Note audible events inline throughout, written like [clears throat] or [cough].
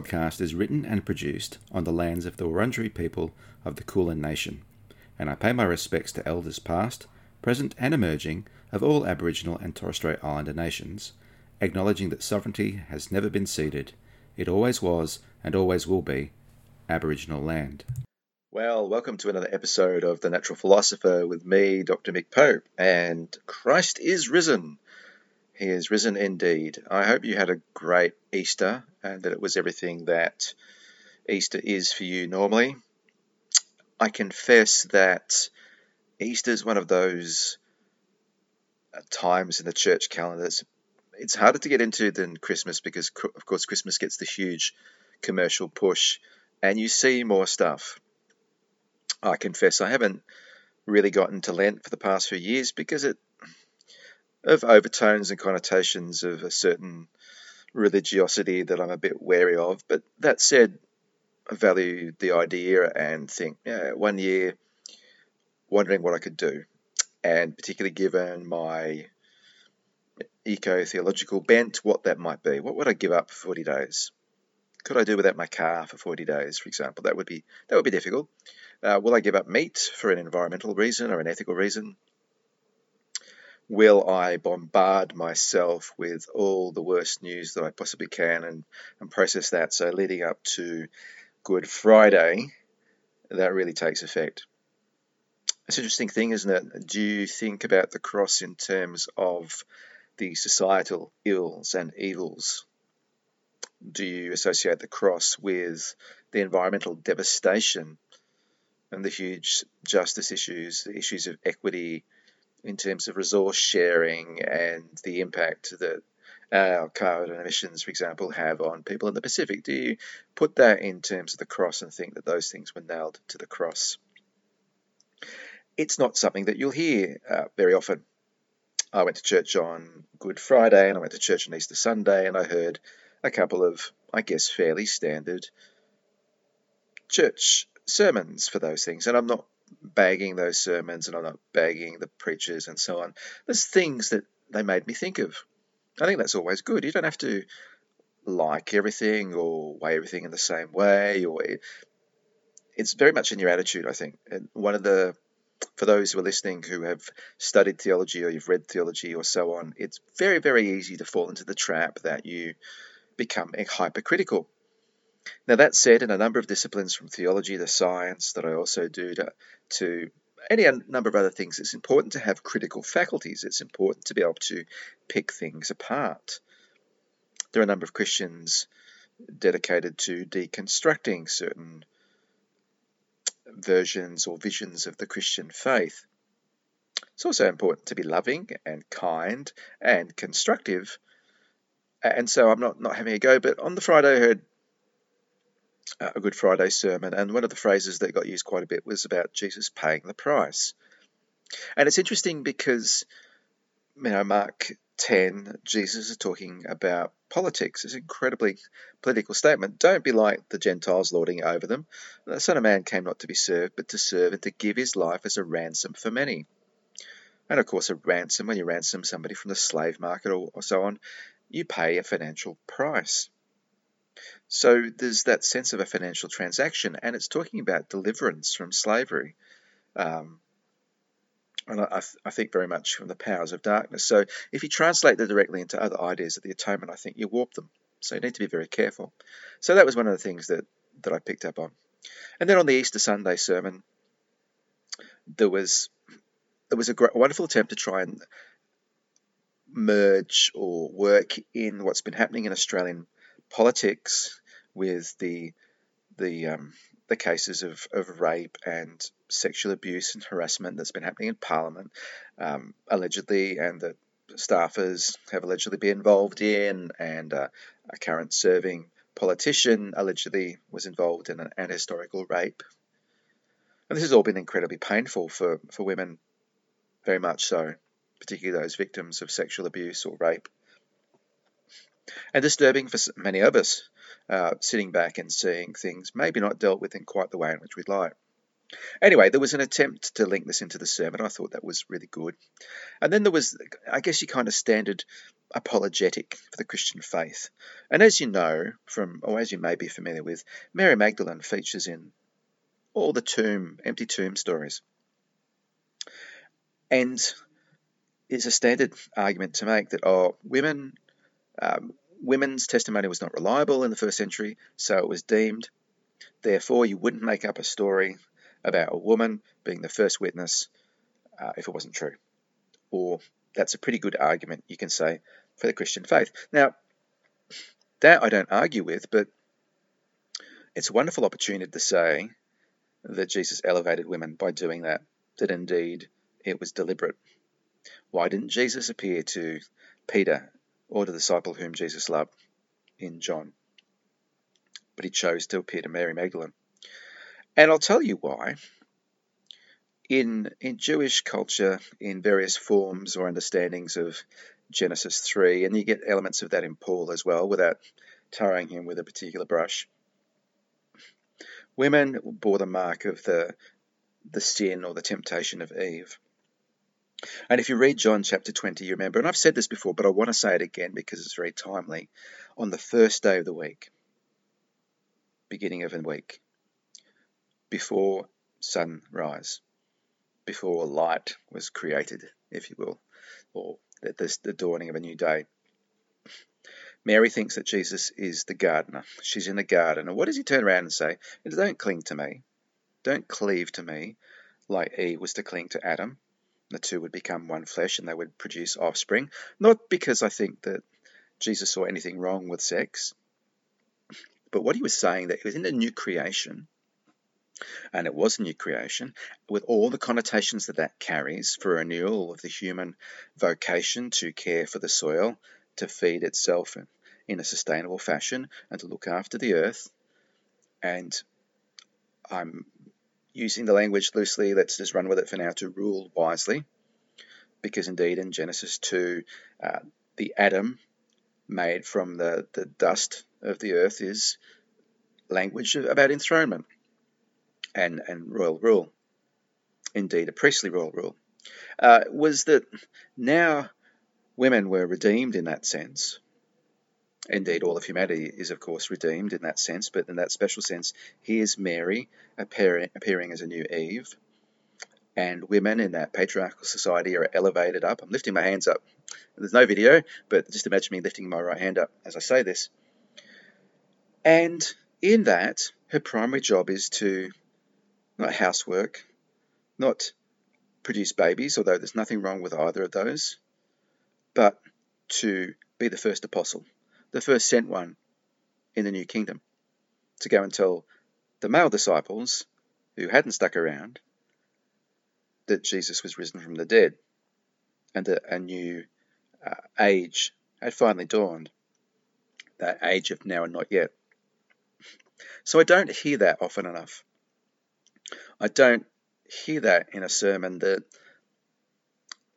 Podcast is written and produced on the lands of the Wurundjeri people of the Kulin Nation, and I pay my respects to elders past, present, and emerging of all Aboriginal and Torres Strait Islander nations, acknowledging that sovereignty has never been ceded, it always was and always will be Aboriginal land. Well, welcome to another episode of The Natural Philosopher with me, Dr. Mick Pope, and Christ is risen. He is risen indeed. I hope you had a great Easter and that it was everything that Easter is for you normally. I confess that Easter is one of those uh, times in the church calendar that's it's harder to get into than Christmas because, of course, Christmas gets the huge commercial push and you see more stuff. I confess I haven't really gotten to Lent for the past few years because it of overtones and connotations of a certain religiosity that I'm a bit wary of. But that said, I value the idea and think, yeah, one year wondering what I could do. And particularly given my eco theological bent, what that might be. What would I give up for 40 days? Could I do without my car for 40 days, for example? That would be that would be difficult. Uh, will I give up meat for an environmental reason or an ethical reason? Will I bombard myself with all the worst news that I possibly can and, and process that? So, leading up to Good Friday, that really takes effect. It's an interesting thing, isn't it? Do you think about the cross in terms of the societal ills and evils? Do you associate the cross with the environmental devastation and the huge justice issues, the issues of equity, in terms of resource sharing and the impact that our carbon emissions, for example, have on people in the Pacific? Do you put that in terms of the cross and think that those things were nailed to the cross? It's not something that you'll hear uh, very often. I went to church on Good Friday and I went to church on Easter Sunday and I heard a couple of, I guess, fairly standard church sermons for those things. And I'm not bagging those sermons and I'm not bagging the preachers and so on. There's things that they made me think of. I think that's always good. You don't have to like everything or weigh everything in the same way or it, it's very much in your attitude, I think. And one of the for those who are listening who have studied theology or you've read theology or so on, it's very, very easy to fall into the trap that you become hypercritical now, that said, in a number of disciplines from theology to science that I also do to, to any number of other things, it's important to have critical faculties. It's important to be able to pick things apart. There are a number of Christians dedicated to deconstructing certain versions or visions of the Christian faith. It's also important to be loving and kind and constructive. And so I'm not, not having a go, but on the Friday I heard Uh, a Good Friday sermon, and one of the phrases that got used quite a bit was about Jesus paying the price. And it's interesting because, you know, Mark 10, Jesus is talking about politics. It's an incredibly political statement. Don't be like the Gentiles lording over them. The Son of Man came not to be served, but to serve and to give his life as a ransom for many. And of course, a ransom, when you ransom somebody from the slave market or, or so on, you pay a financial price. So there's that sense of a financial transaction, and it's talking about deliverance from slavery. Um, and I, I, think very much from the powers of darkness. So if you translate that directly into other ideas of the atonement, I think you warp them. So you need to be very careful. So that was one of the things that, that I picked up on. And then on the Easter Sunday sermon, there was there was a wonderful attempt to try and merge or work in what's been happening in Australian politics with the the um, the cases of, of rape and sexual abuse and harassment that's been happening in Parliament, um, allegedly, and that staffers have allegedly been involved in, and uh, a current serving politician allegedly was involved in an, an historical rape. And this has all been incredibly painful for, for women, very much so, particularly those victims of sexual abuse or rape. And disturbing for many of us, uh, sitting back and seeing things maybe not dealt with in quite the way in which we'd like. Anyway, there was an attempt to link this into the sermon. I thought that was really good. And then there was, I guess, your kind of standard apologetic for the Christian faith. And as you know from, or as you may be familiar with, Mary Magdalene features in all the tomb, empty tomb stories. And it's a standard argument to make that, oh, women, um, women's testimony was not reliable in the first century, so it was deemed. Therefore, you wouldn't make up a story about a woman being the first witness uh, if it wasn't true. Or that's a pretty good argument, you can say, for the Christian faith. Now, that I don't argue with, but it's a wonderful opportunity to say that Jesus elevated women by doing that, that indeed it was deliberate. Why didn't Jesus appear to Peter or the disciple whom Jesus loved in John? But he chose to appear to Mary Magdalene. And I'll tell you why. In, in Jewish culture, in various forms or understandings of Genesis 3, and you get elements of that in Paul as well, without tarring him with a particular brush. Women bore the mark of the, the sin or the temptation of Eve. And if you read John chapter 20, you remember, and I've said this before, but I want to say it again because it's very timely. On the first day of the week, beginning of a week, before sunrise, before light was created, if you will, or the, the dawning of a new day. Mary thinks that Jesus is the gardener. She's in the garden. And what does he turn around and say? Don't cling to me. Don't cleave to me like Eve was to cling to Adam. The two would become one flesh and they would produce offspring. Not because I think that Jesus saw anything wrong with sex, but what he was saying that he was in a new creation and it was a new creation, with all the connotations that that carries for renewal of the human vocation to care for the soil, to feed itself in, in a sustainable fashion, and to look after the earth. And I'm using the language loosely, let's just run with it for now, to rule wisely. Because indeed, in Genesis 2, uh, the Adam made from the, the dust of the earth is language about enthronement and, and royal rule, indeed a priestly royal rule, uh, was that now women were redeemed in that sense. Indeed, all of humanity is, of course, redeemed in that sense, but in that special sense, here's Mary appearing, appearing as a new Eve, and women in that patriarchal society are elevated up. I'm lifting my hands up. There's no video, but just imagine me lifting my right hand up as I say this. And in that, her primary job is to not housework, not produce babies, although there's nothing wrong with either of those, but to be the first apostle, the first sent one in the new kingdom, to go and tell the male disciples who hadn't stuck around that Jesus was risen from the dead and that a new uh, age had finally dawned, that age of now and not yet. So I don't hear that often enough. I don't hear that in a sermon that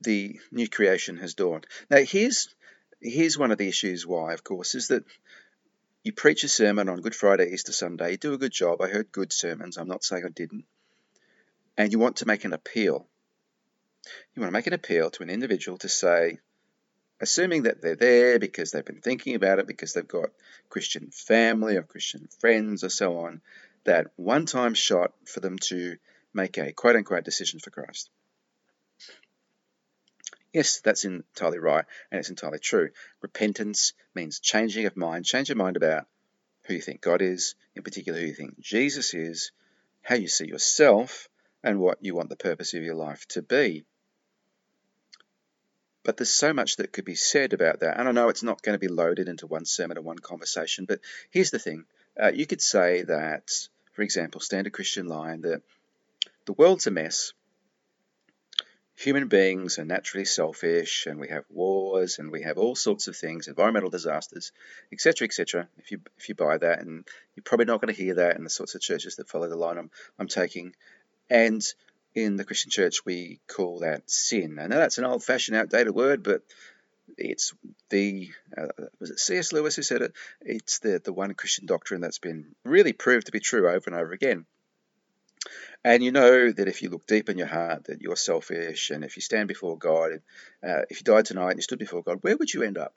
the new creation has dawned. Now, here's here's one of the issues why, of course, is that you preach a sermon on Good Friday, Easter Sunday, you do a good job. I heard good sermons. I'm not saying I didn't. And you want to make an appeal. You want to make an appeal to an individual to say, assuming that they're there because they've been thinking about it, because they've got Christian family or Christian friends or so on, that one time shot for them to make a quote unquote decision for Christ. Yes, that's entirely right and it's entirely true. Repentance means changing of mind, change your mind about who you think God is, in particular who you think Jesus is, how you see yourself, and what you want the purpose of your life to be. But there's so much that could be said about that, and I know it's not going to be loaded into one sermon or one conversation, but here's the thing. Uh, you could say that for example, Standard Christian line that the world's a mess, human beings are naturally selfish and we have wars and we have all sorts of things, environmental disasters, etc., etc. If you if you buy that, and you're probably not going to hear that in the sorts of churches that follow the line I'm, I'm taking. And in the Christian church, we call that sin. I know that's an old-fashioned, outdated word, but it's the uh, was it C.S. Lewis who said it? It's the the one Christian doctrine that's been really proved to be true over and over again. And you know that if you look deep in your heart that you're selfish, and if you stand before God, uh, if you died tonight and you stood before God, where would you end up?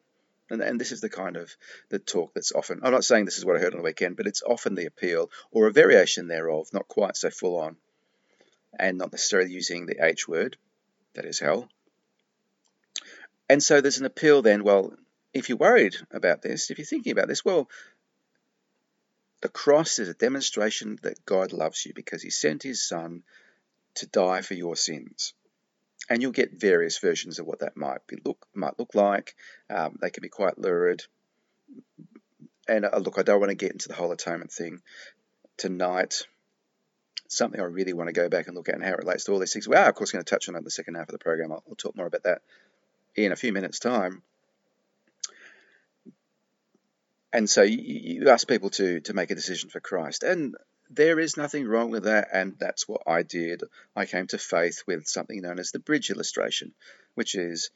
And, and this is the kind of the talk that's often. I'm not saying this is what I heard on the weekend, but it's often the appeal or a variation thereof, not quite so full on, and not necessarily using the H word, that is hell. And so there's an appeal then. Well, if you're worried about this, if you're thinking about this, well, the cross is a demonstration that God loves you because he sent his son to die for your sins. And you'll get various versions of what that might be look might look like. Um, they can be quite lurid. And uh, look, I don't want to get into the whole atonement thing tonight. Something I really want to go back and look at and how it relates to all these things. We are, of course, going to touch on it in the second half of the program. I'll, I'll talk more about that in a few minutes' time. And so you, you ask people to, to make a decision for Christ. And there is nothing wrong with that. And that's what I did. I came to faith with something known as the bridge illustration, which is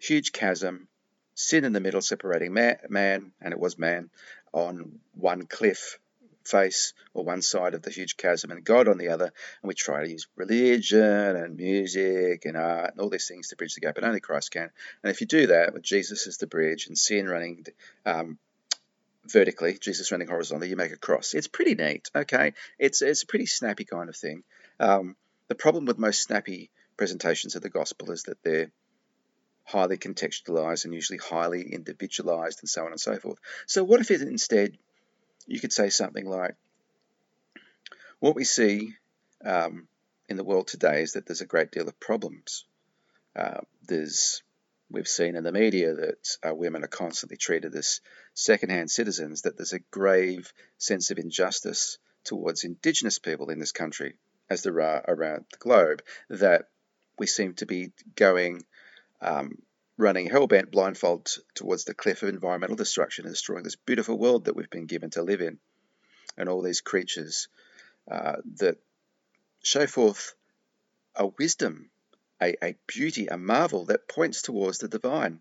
huge chasm, sin in the middle separating man, man and it was man, on one cliff face or one side of the huge chasm and God on the other. And we try to use religion and music and art and all these things to bridge the gap, but only Christ can. And if you do that with Jesus as the bridge and sin running um, vertically, Jesus running horizontally, you make a cross. It's pretty neat, okay? It's, it's a pretty snappy kind of thing. Um, the problem with most snappy presentations of the gospel is that they're highly contextualized and usually highly individualized and so on and so forth. So, what if instead you could say something like, What we see um, in the world today is that there's a great deal of problems. Uh, there's we've seen in the media that uh, women are constantly treated as second-hand citizens, that there's a grave sense of injustice towards Indigenous people in this country, as there are around the globe, that we seem to be going, um, running hellbent blindfold towards the cliff of environmental destruction and destroying this beautiful world that we've been given to live in, and all these creatures uh, that show forth a wisdom a, a beauty, a marvel that points towards the divine.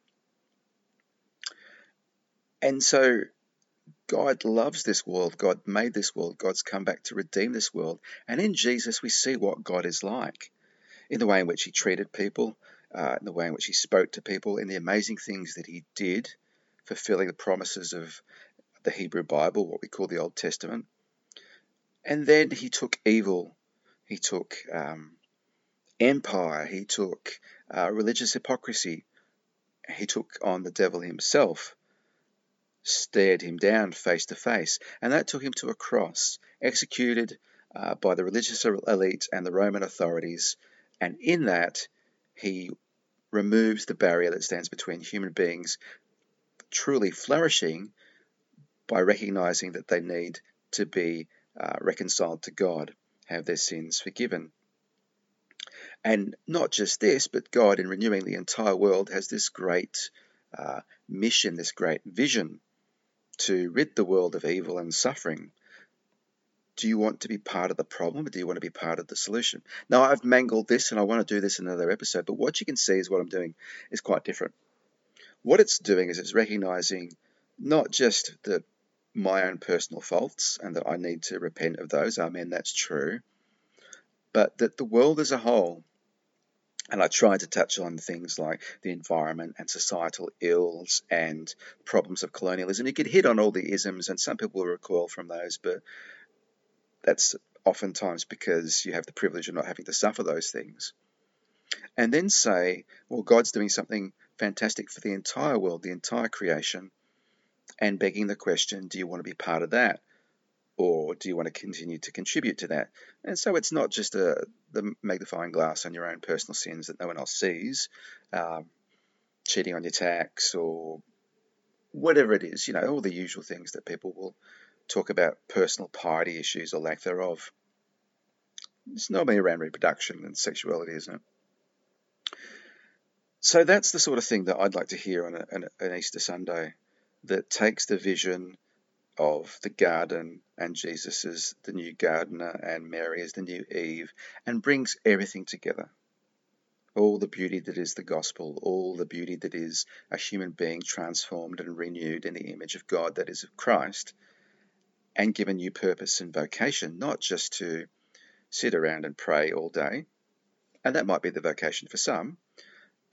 And so God loves this world. God made this world. God's come back to redeem this world. And in Jesus, we see what God is like in the way in which he treated people, uh, in the way in which he spoke to people, in the amazing things that he did, fulfilling the promises of the Hebrew Bible, what we call the Old Testament. And then he took evil, he took um, empire, he took uh, religious hypocrisy, he took on the devil himself, stared him down face to face, and that took him to a cross, executed uh, by the religious elite and the Roman authorities. And in that, he removes the barrier that stands between human beings truly flourishing by recognizing that they need to be uh, reconciled to God, have their sins forgiven. And not just this, but God, in renewing the entire world, has this great uh, mission, this great vision to rid the world of evil and suffering. Do you want to be part of the problem or do you want to be part of the solution? Now, I've mangled this and I want to do this in another episode, but what you can see is what I'm doing is quite different. What it's doing is it's recognizing not just that my own personal faults and that I need to repent of those. Amen, that's true but that the world as a whole, and I tried to touch on things like the environment and societal ills and problems of colonialism. You could hit on all the isms, and some people will recoil from those, but that's oftentimes because you have the privilege of not having to suffer those things. And then say, well, God's doing something fantastic for the entire world, the entire creation, and begging the question, do you want to be part of that? Or do you want to continue to contribute to that? And so it's not just a, the magnifying glass on your own personal sins that no one else sees, um, cheating on your tax or whatever it is, you know, all the usual things that people will talk about personal piety issues or lack thereof. It's normally around reproduction and sexuality, isn't it? so that's the sort of thing that I'd like to hear on a, an Easter Sunday that takes the vision of the garden and Jesus is the new gardener and Mary is the new Eve and brings everything together. All the beauty that is the gospel, all the beauty that is a human being transformed and renewed in the image of God that is of Christ, and given new purpose and vocation, not just to sit around and pray all day, and that might be the vocation for some,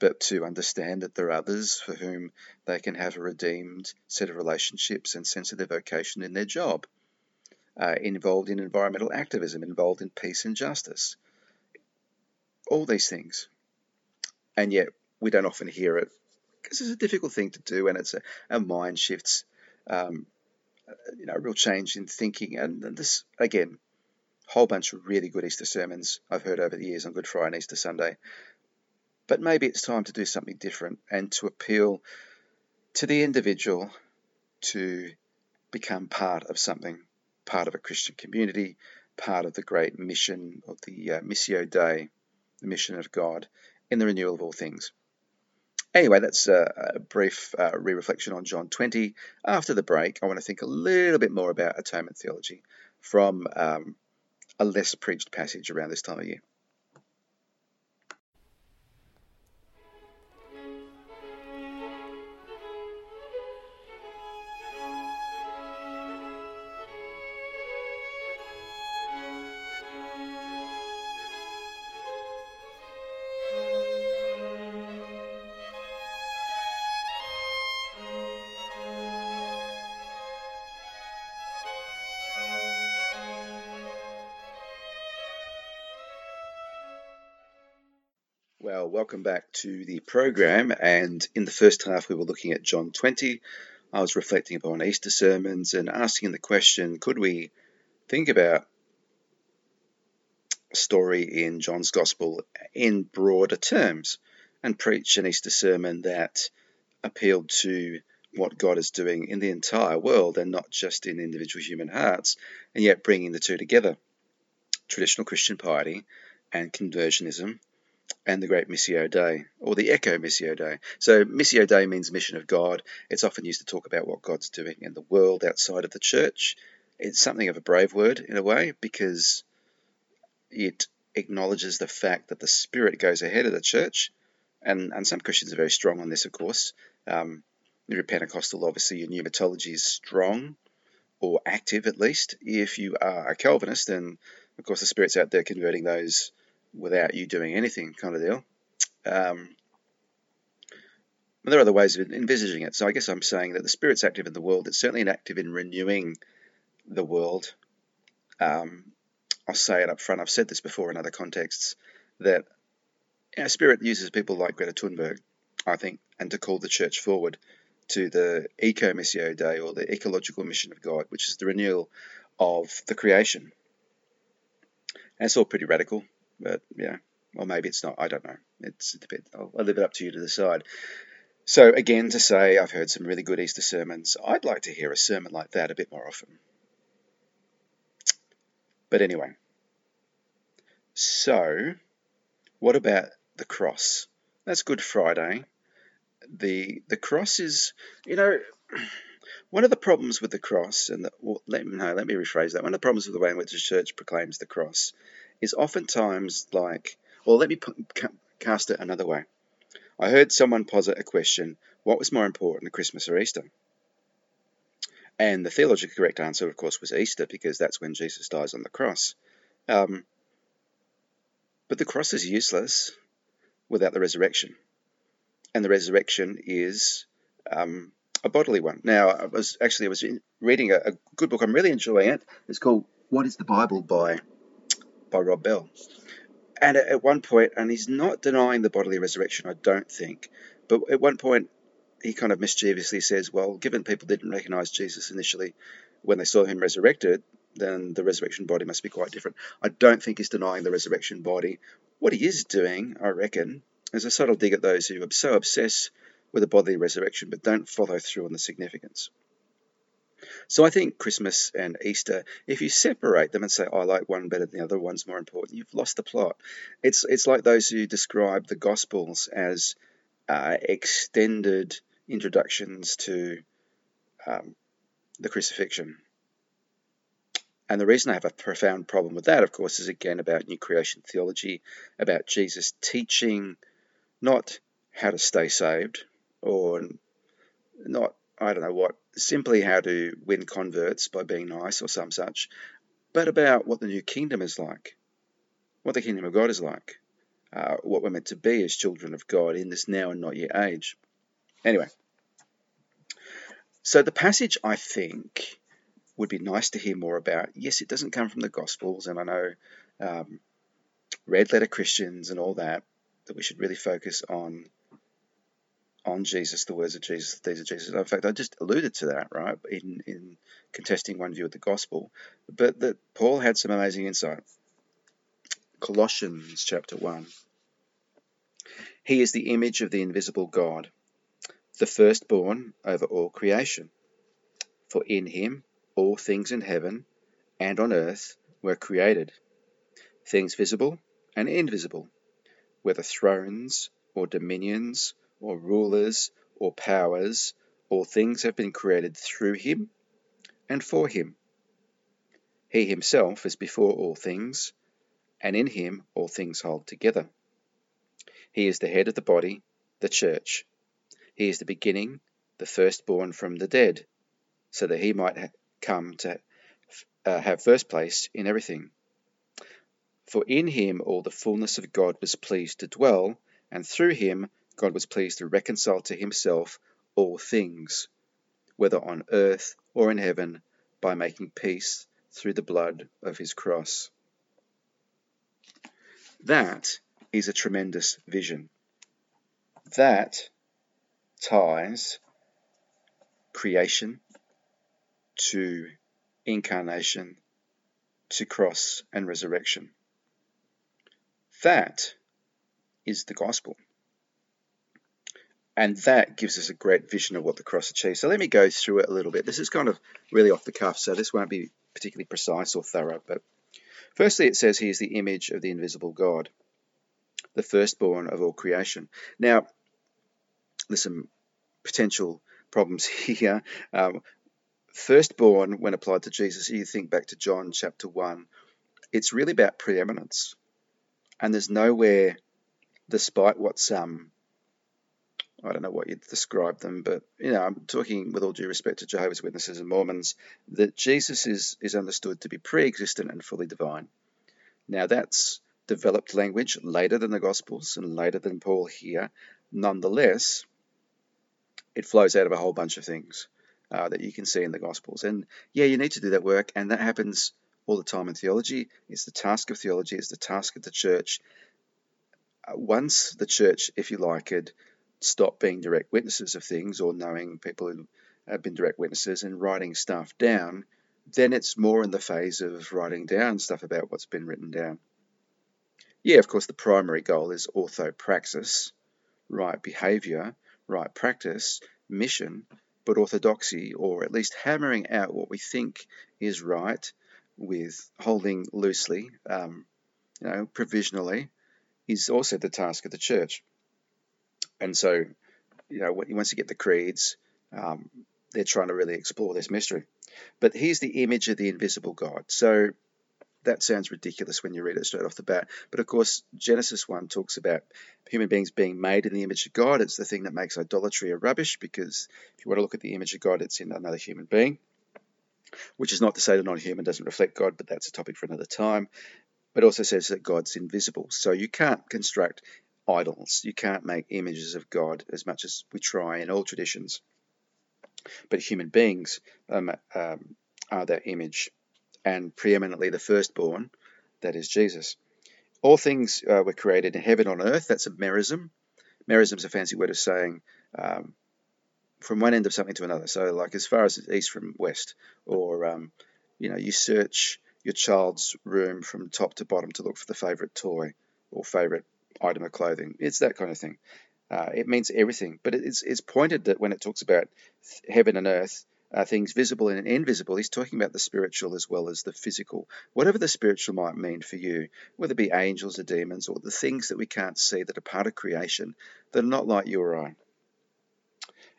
but to understand that there are others for whom they can have a redeemed set of relationships and sense of their vocation in their job, uh, involved in environmental activism, involved in peace and justice. All these things. And yet we don't often hear it because it's a difficult thing to do and it's a, a mind shifts, um, you know, a real change in thinking. And this, again, whole bunch of really good Easter sermons I've heard over the years on Good Friday and Easter Sunday but maybe it's time to do something different and to appeal to the individual to become part of something, part of a Christian community, part of the great mission of the uh, Missio Dei, the mission of God, in the renewal of all things. Anyway, that's a, a brief uh, re reflection on John 20. After the break, I want to think a little bit more about atonement theology from um, a less preached passage around this time of year. Welcome back to the program. And in the first half, we were looking at John 20. I was reflecting upon Easter sermons and asking the question could we think about story in John's Gospel in broader terms and preach an Easter sermon that appealed to what God is doing in the entire world and not just in individual human hearts, and yet bringing the two together traditional Christian piety and conversionism and the great Missio Dei, or the Eco Missio Dei. So, Missio Dei means mission of God. It's often used to talk about what God's doing in the world outside of the church. It's something of a brave word in a way because it acknowledges the fact that the Spirit goes ahead of the church, and, and some Christians are very strong on this, of course. Um, you're Pentecostal, obviously your pneumatology is strong or active at least. If you are a Calvinist, then of course the Spirit's out there converting those without you doing anything, kind of deal. Um, there are other ways of envisaging it. So I guess I'm saying that the Spirit's active in the world. It's certainly active in renewing the world. Um, I'll say it up front. I've said this before in other contexts that know, Spirit uses people like Greta Thunberg, I think, and to call the church forward to the Eco Missio Dei or the ecological mission of God, which is the renewal of the creation. It's all pretty radical. But yeah, or maybe it's not. I don't know. It's a bit. I'll, I'll leave it up to you to decide. So again, to say I've heard some really good Easter sermons. I'd like to hear a sermon like that a bit more often. But anyway, so what about the cross? That's Good Friday. The the cross is, you know, [clears throat] one of the problems with the cross, and the, well, let no, let me rephrase that. One of the problems with the way in which the church proclaims the cross is oftentimes like, well, let me put, cast it another way. I heard someone posit a question what was more important, Christmas or Easter? And the theologically correct answer, of course, was Easter because that's when Jesus dies on the cross. Um, but the cross is useless without the resurrection. And the resurrection is um, a bodily one. Now, I was actually I was reading a, a, good book. I'm really enjoying it. It's called "What Is the Bible" by by Rob Bell. And at one point, and he's not denying the bodily resurrection, I don't think, but at one point he kind of mischievously says, well, given people didn't recognize Jesus initially when they saw him resurrected, then the resurrection body must be quite different. I don't think he's denying the resurrection body. What he is doing, I reckon, is a subtle dig at those who are so obsessed with the bodily resurrection but don't follow through on the significance. So I think Christmas and Easter, if you separate them and say, oh, I like one better than the other, one's more important, you've lost the plot. It's, it's like those who describe the Gospels as uh, extended introductions to um, the crucifixion. And the reason I have a profound problem with that, of course, is again about new creation theology, about Jesus teaching not how to stay saved or not, I don't know what, simply how to win converts by being nice or some such, but about what the new kingdom is like, what the kingdom of God is like, uh, what we're meant to be as children of God in this now and not yet age. Anyway, so the passage I think would be nice to hear more about. Yes, it doesn't come from the Gospels, and I know um, red letter Christians and all that, that we should really focus on on Jesus, the words of Jesus, these are Jesus. In fact, I just alluded to that, right, in, in contesting one view of the gospel, but that Paul had some amazing insight. Colossians chapter 1. He is the image of the invisible God, the firstborn over all creation. For in him all things in heaven and on earth were created, things visible and invisible, whether thrones or dominions or rulers or powers, all things have been created through him and for him. He himself is before all things, and in him all things hold together. He is the head of the body, the church. He is the beginning, the firstborn from the dead, so that he might come to uh, have first place in everything. For in him all the fullness of God was pleased to dwell, and through him God was pleased to reconcile to himself all things, whether on earth or in heaven, by making peace through the blood of his cross. That is a tremendous vision. That ties creation to incarnation to cross and resurrection. That is the gospel. And that gives us a great vision of what the cross achieves. So let me go through it a little bit. This is kind of really off the cuff, so this won't be particularly precise or thorough. But firstly, it says he is the image of the invisible God, the firstborn of all creation. Now, there's some potential problems [laughs] here. Um, firstborn, when applied to Jesus, you think back to John chapter 1, it's really about preeminence. And there's nowhere, despite what some I don't know what you'd describe them, but you know, I'm talking with all due respect to Jehovah's Witnesses and Mormons that Jesus is is understood to be pre-existent and fully divine. Now that's developed language later than the Gospels and later than Paul here. Nonetheless, it flows out of a whole bunch of things uh, that you can see in the Gospels. And yeah, you need to do that work, and that happens all the time in theology. It's the task of theology. It's the task of the church. Uh, once the church, if you like it, stop being direct witnesses of things or knowing people who have been direct witnesses and writing stuff down, then it's more in the phase of writing down stuff about what's been written down. Yeah, of course, the primary goal is orthopraxis, right behavior, right practice, mission, but orthodoxy, or at least hammering out what we think is right with holding loosely, um, you know, provisionally, is also the task of the church. And so, you know, once you get the creeds, um, they're trying to really explore this mystery. But here's the image of the invisible God. So that sounds ridiculous when you read it straight off the bat. But of course, Genesis 1 talks about human beings being made in the image of God. It's the thing that makes idolatry a rubbish because if you want to look at the image of God, it's in another human being. Which is not to say that non human doesn't reflect God, but that's a topic for another time. But also says that God's invisible. So you can't construct idols. You can't make images of God as much as we try in all traditions. But human beings um, um, are that image, and preeminently the firstborn, that is Jesus. All things uh, were created in heaven on earth. That's a merism. Merism is a fancy word of saying um, from one end of something to another. So, like as far as east from west, or um, you know, you search your child's room from top to bottom to look for the favorite toy or favorite item of clothing. It's that kind of thing. Uh, it means everything, but it's it's pointed that when it talks about heaven and earth, uh, things visible and invisible. He's talking about the spiritual as well as the physical. Whatever the spiritual might mean for you, whether it be angels or demons or the things that we can't see that are part of creation that are not like you or I.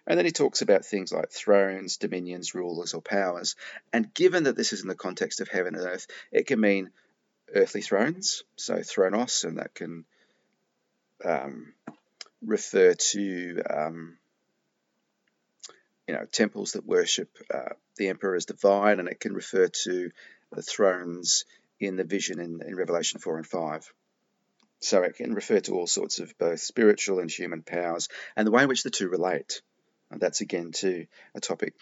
And then he talks about things like thrones, dominions, rulers, or powers. And given that this is in the context of heaven and earth, it can mean earthly thrones, so thronos, and that can um, refer to um, you know temples that worship uh, the emperor as divine, and it can refer to the thrones in the vision in, in Revelation four and five. So it can refer to all sorts of both spiritual and human powers, and the way in which the two relate. And that's again too a topic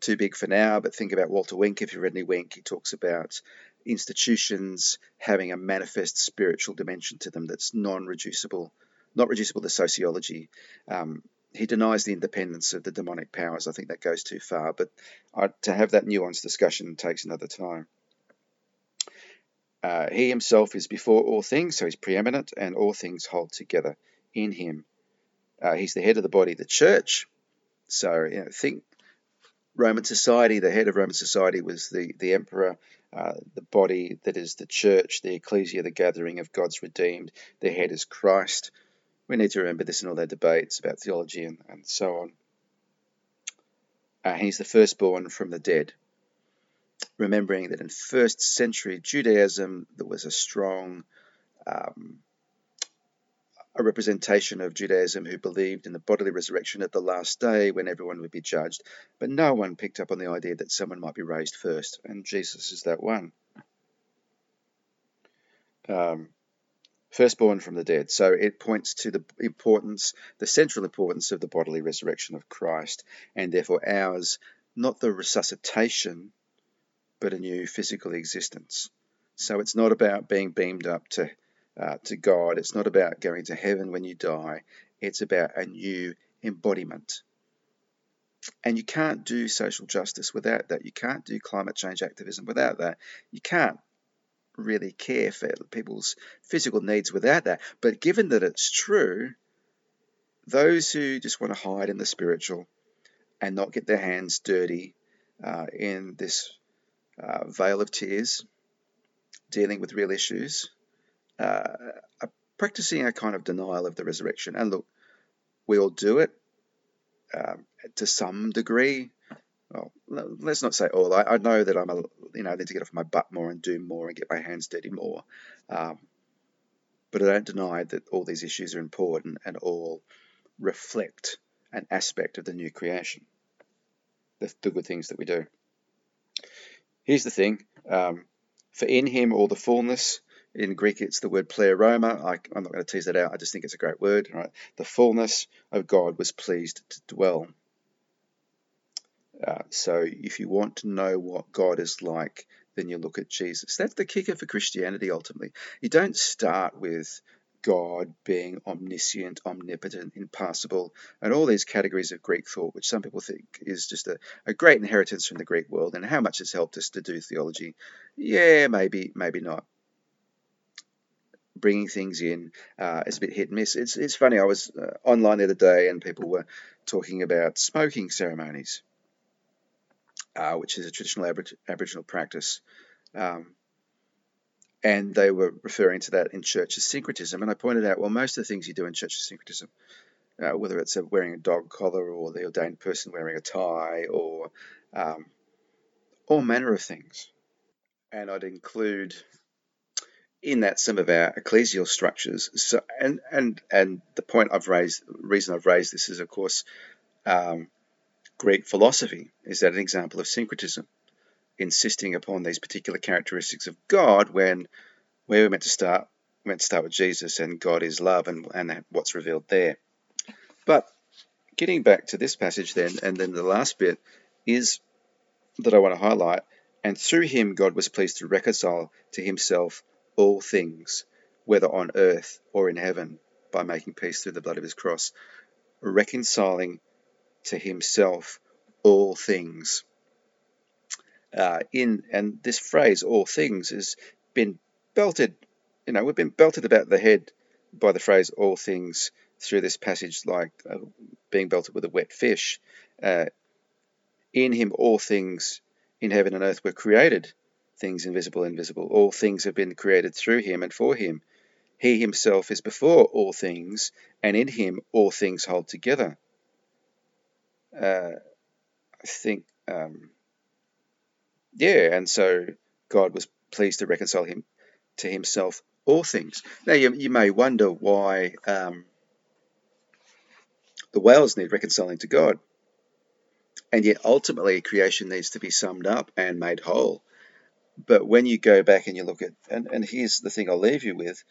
too big for now, but think about Walter Wink. If you've read any Wink, he talks about institutions having a manifest spiritual dimension to them that's non-reducible, not reducible to sociology. Um, he denies the independence of the demonic powers. I think that goes too far, but to have that nuanced discussion takes another time. Uh, he himself is before all things, so he's preeminent, and all things hold together in him. Uh, he's the head of the body, the church, so, you know, think Roman society, the head of Roman society was the, the emperor, uh, the body that is the church, the ecclesia, the gathering of God's redeemed. The head is Christ. We need to remember this in all their debates about theology and, and so on. Uh, he's the firstborn from the dead. Remembering that in first century Judaism, there was a strong um, a representation of Judaism who believed in the bodily resurrection at the last day when everyone would be judged, but no one picked up on the idea that someone might be raised first, and Jesus is that one. Um, firstborn from the dead. So it points to the importance, the central importance of the bodily resurrection of Christ, and therefore ours, not the resuscitation, but a new physical existence. So it's not about being beamed up to uh, to God. It's not about going to heaven when you die, it's about a new embodiment. And you can't do social justice without that. You can't do climate change activism without that. You can't really care for people's physical needs without that. But given that it's true, those who just want to hide in the spiritual and not get their hands dirty uh, in this uh, vale of tears, dealing with real issues, uh, practicing a kind of denial of the resurrection. And look, we all do it um, to some degree. Well, let's not say all. I, I, know that I'm a, you know, I need to get off my butt more and do more and get my hands dirty more. Um, but I don't deny that all these issues are important and all reflect an aspect of the new creation, the, the good things that we do. Here's the thing um, for in him all the fullness in Greek, it's the word pleroma. I, am not going to tease that out. I just think it's a great word. Right? The fullness of God was pleased to dwell. Uh, so, if you want to know what God is like, then you look at Jesus. That's the kicker for Christianity. Ultimately, you don't start with God being omniscient, omnipotent, impassible, and all these categories of Greek thought, which some people think is just a, a great inheritance from the Greek world, and how much it's helped us to do theology. Yeah, maybe, maybe not bringing things in uh, is a bit hit and miss. It's it's funny. I was uh, online the other day and people were talking about smoking ceremonies, uh, which is a traditional Abor- Aboriginal practice. Um, and they were referring to that in church as syncretism. And I pointed out, well, most of the things you do in church is syncretism, uh, whether it's wearing a dog collar or the ordained person wearing a tie or um, all manner of things. And I'd include in that some of our ecclesial structures. So, and and and the point I've raised, reason I've raised this is, of course, um, Greek philosophy is that an example of syncretism, insisting upon these particular characteristics of God when where we're meant to start. We're meant to start with Jesus and God is love and and what's revealed there. But getting back to this passage then, and then the last bit is that I want to highlight. And through him, God was pleased to reconcile to himself all things, whether on earth or in heaven, by making peace through the blood of his cross, reconciling to himself all things. Uh, in and this phrase "all things" has been belted. You know, we've been belted about the head by the phrase "all things" through this passage, like uh, being belted with a wet fish. Uh, In him all things in heaven and earth were created, things invisible, invisible. All things have been created through him and for him. He himself is before all things, and in him all things hold together. Uh, I think, um, yeah, and so God was pleased to reconcile him to himself all things. Now, you, you may wonder why um, the whales need reconciling to God. And yet, ultimately, creation needs to be summed up and made whole. But when you go back and you look at, and, and here's the thing I'll leave you with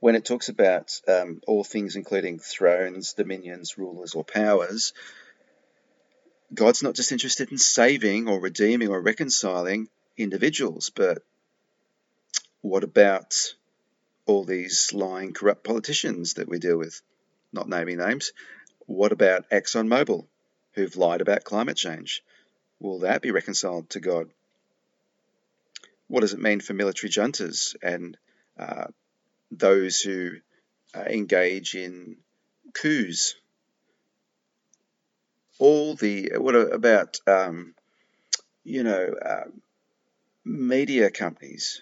when it talks about um, all things, including thrones, dominions, rulers, or powers, God's not just interested in saving or redeeming or reconciling individuals, but what about all these lying, corrupt politicians that we deal with? Not naming names. What about ExxonMobil, who've lied about climate change? Will that be reconciled to God? What does it mean for military juntas and uh, those who uh, engage in coups? All the what about um, you know uh, media companies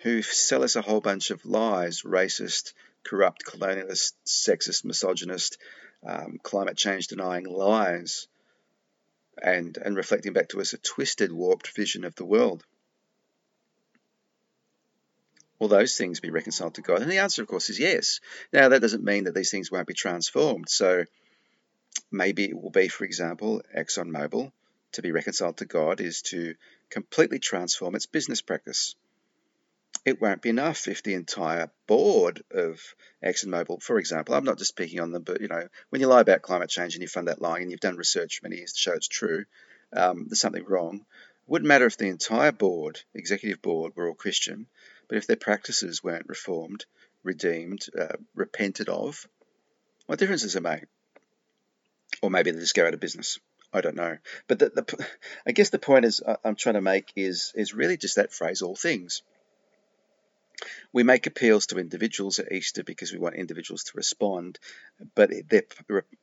who sell us a whole bunch of lies, racist, corrupt, colonialist, sexist, misogynist, um, climate change denying lies, and, and reflecting back to us a twisted, warped vision of the world. Will those things be reconciled to God? And the answer, of course, is yes. Now, that doesn't mean that these things won't be transformed. So maybe it will be, for example, ExxonMobil to be reconciled to God is to completely transform its business practice it won't be enough if the entire board of ExxonMobil, for example, I'm not just speaking on them, but you know, when you lie about climate change and you fund that lying and you've done research for many years to show it's true, um, there's something wrong. It wouldn't matter if the entire board, executive board, were all Christian, but if their practices weren't reformed, redeemed, uh, repented of, what difference does it make? Or maybe they just go out of business. I don't know. But the, the, [laughs] I guess the point is I'm trying to make is is really just that phrase, all things. We make appeals to individuals at Easter because we want individuals to respond, but their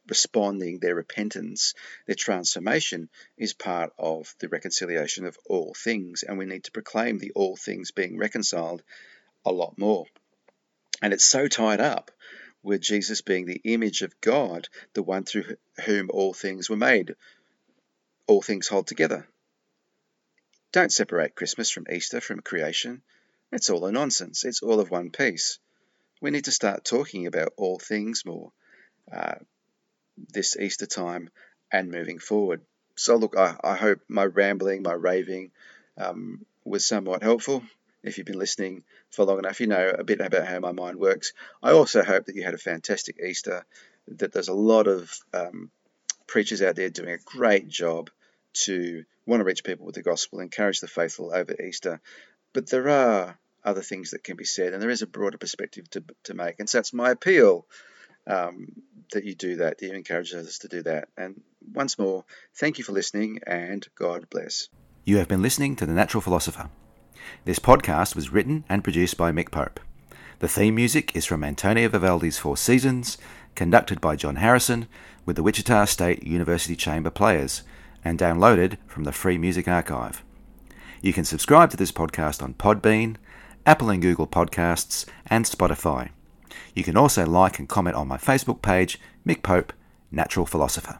responding, their repentance, their transformation is part of the reconciliation of all things, and we need to proclaim the all things being reconciled a lot more. And it's so tied up with Jesus being the image of God, the one through whom all things were made. All things hold together. Don't separate Christmas from Easter, from creation. It's all a nonsense. It's all of one piece. We need to start talking about all things more uh, this Easter time and moving forward. So, look, I, I hope my rambling, my raving um, was somewhat helpful. If you've been listening for long enough, you know a bit about how my mind works. I also hope that you had a fantastic Easter, that there's a lot of um, preachers out there doing a great job to want to reach people with the gospel, encourage the faithful over Easter. But there are other things that can be said, and there is a broader perspective to, to make. And so that's my appeal um, that you do that, that you encourage others to do that. And once more, thank you for listening, and God bless. You have been listening to The Natural Philosopher. This podcast was written and produced by Mick Pope. The theme music is from Antonio Vivaldi's Four Seasons, conducted by John Harrison with the Wichita State University Chamber Players, and downloaded from the Free Music Archive. You can subscribe to this podcast on Podbean, Apple and Google Podcasts, and Spotify. You can also like and comment on my Facebook page, Mick Pope, Natural Philosopher.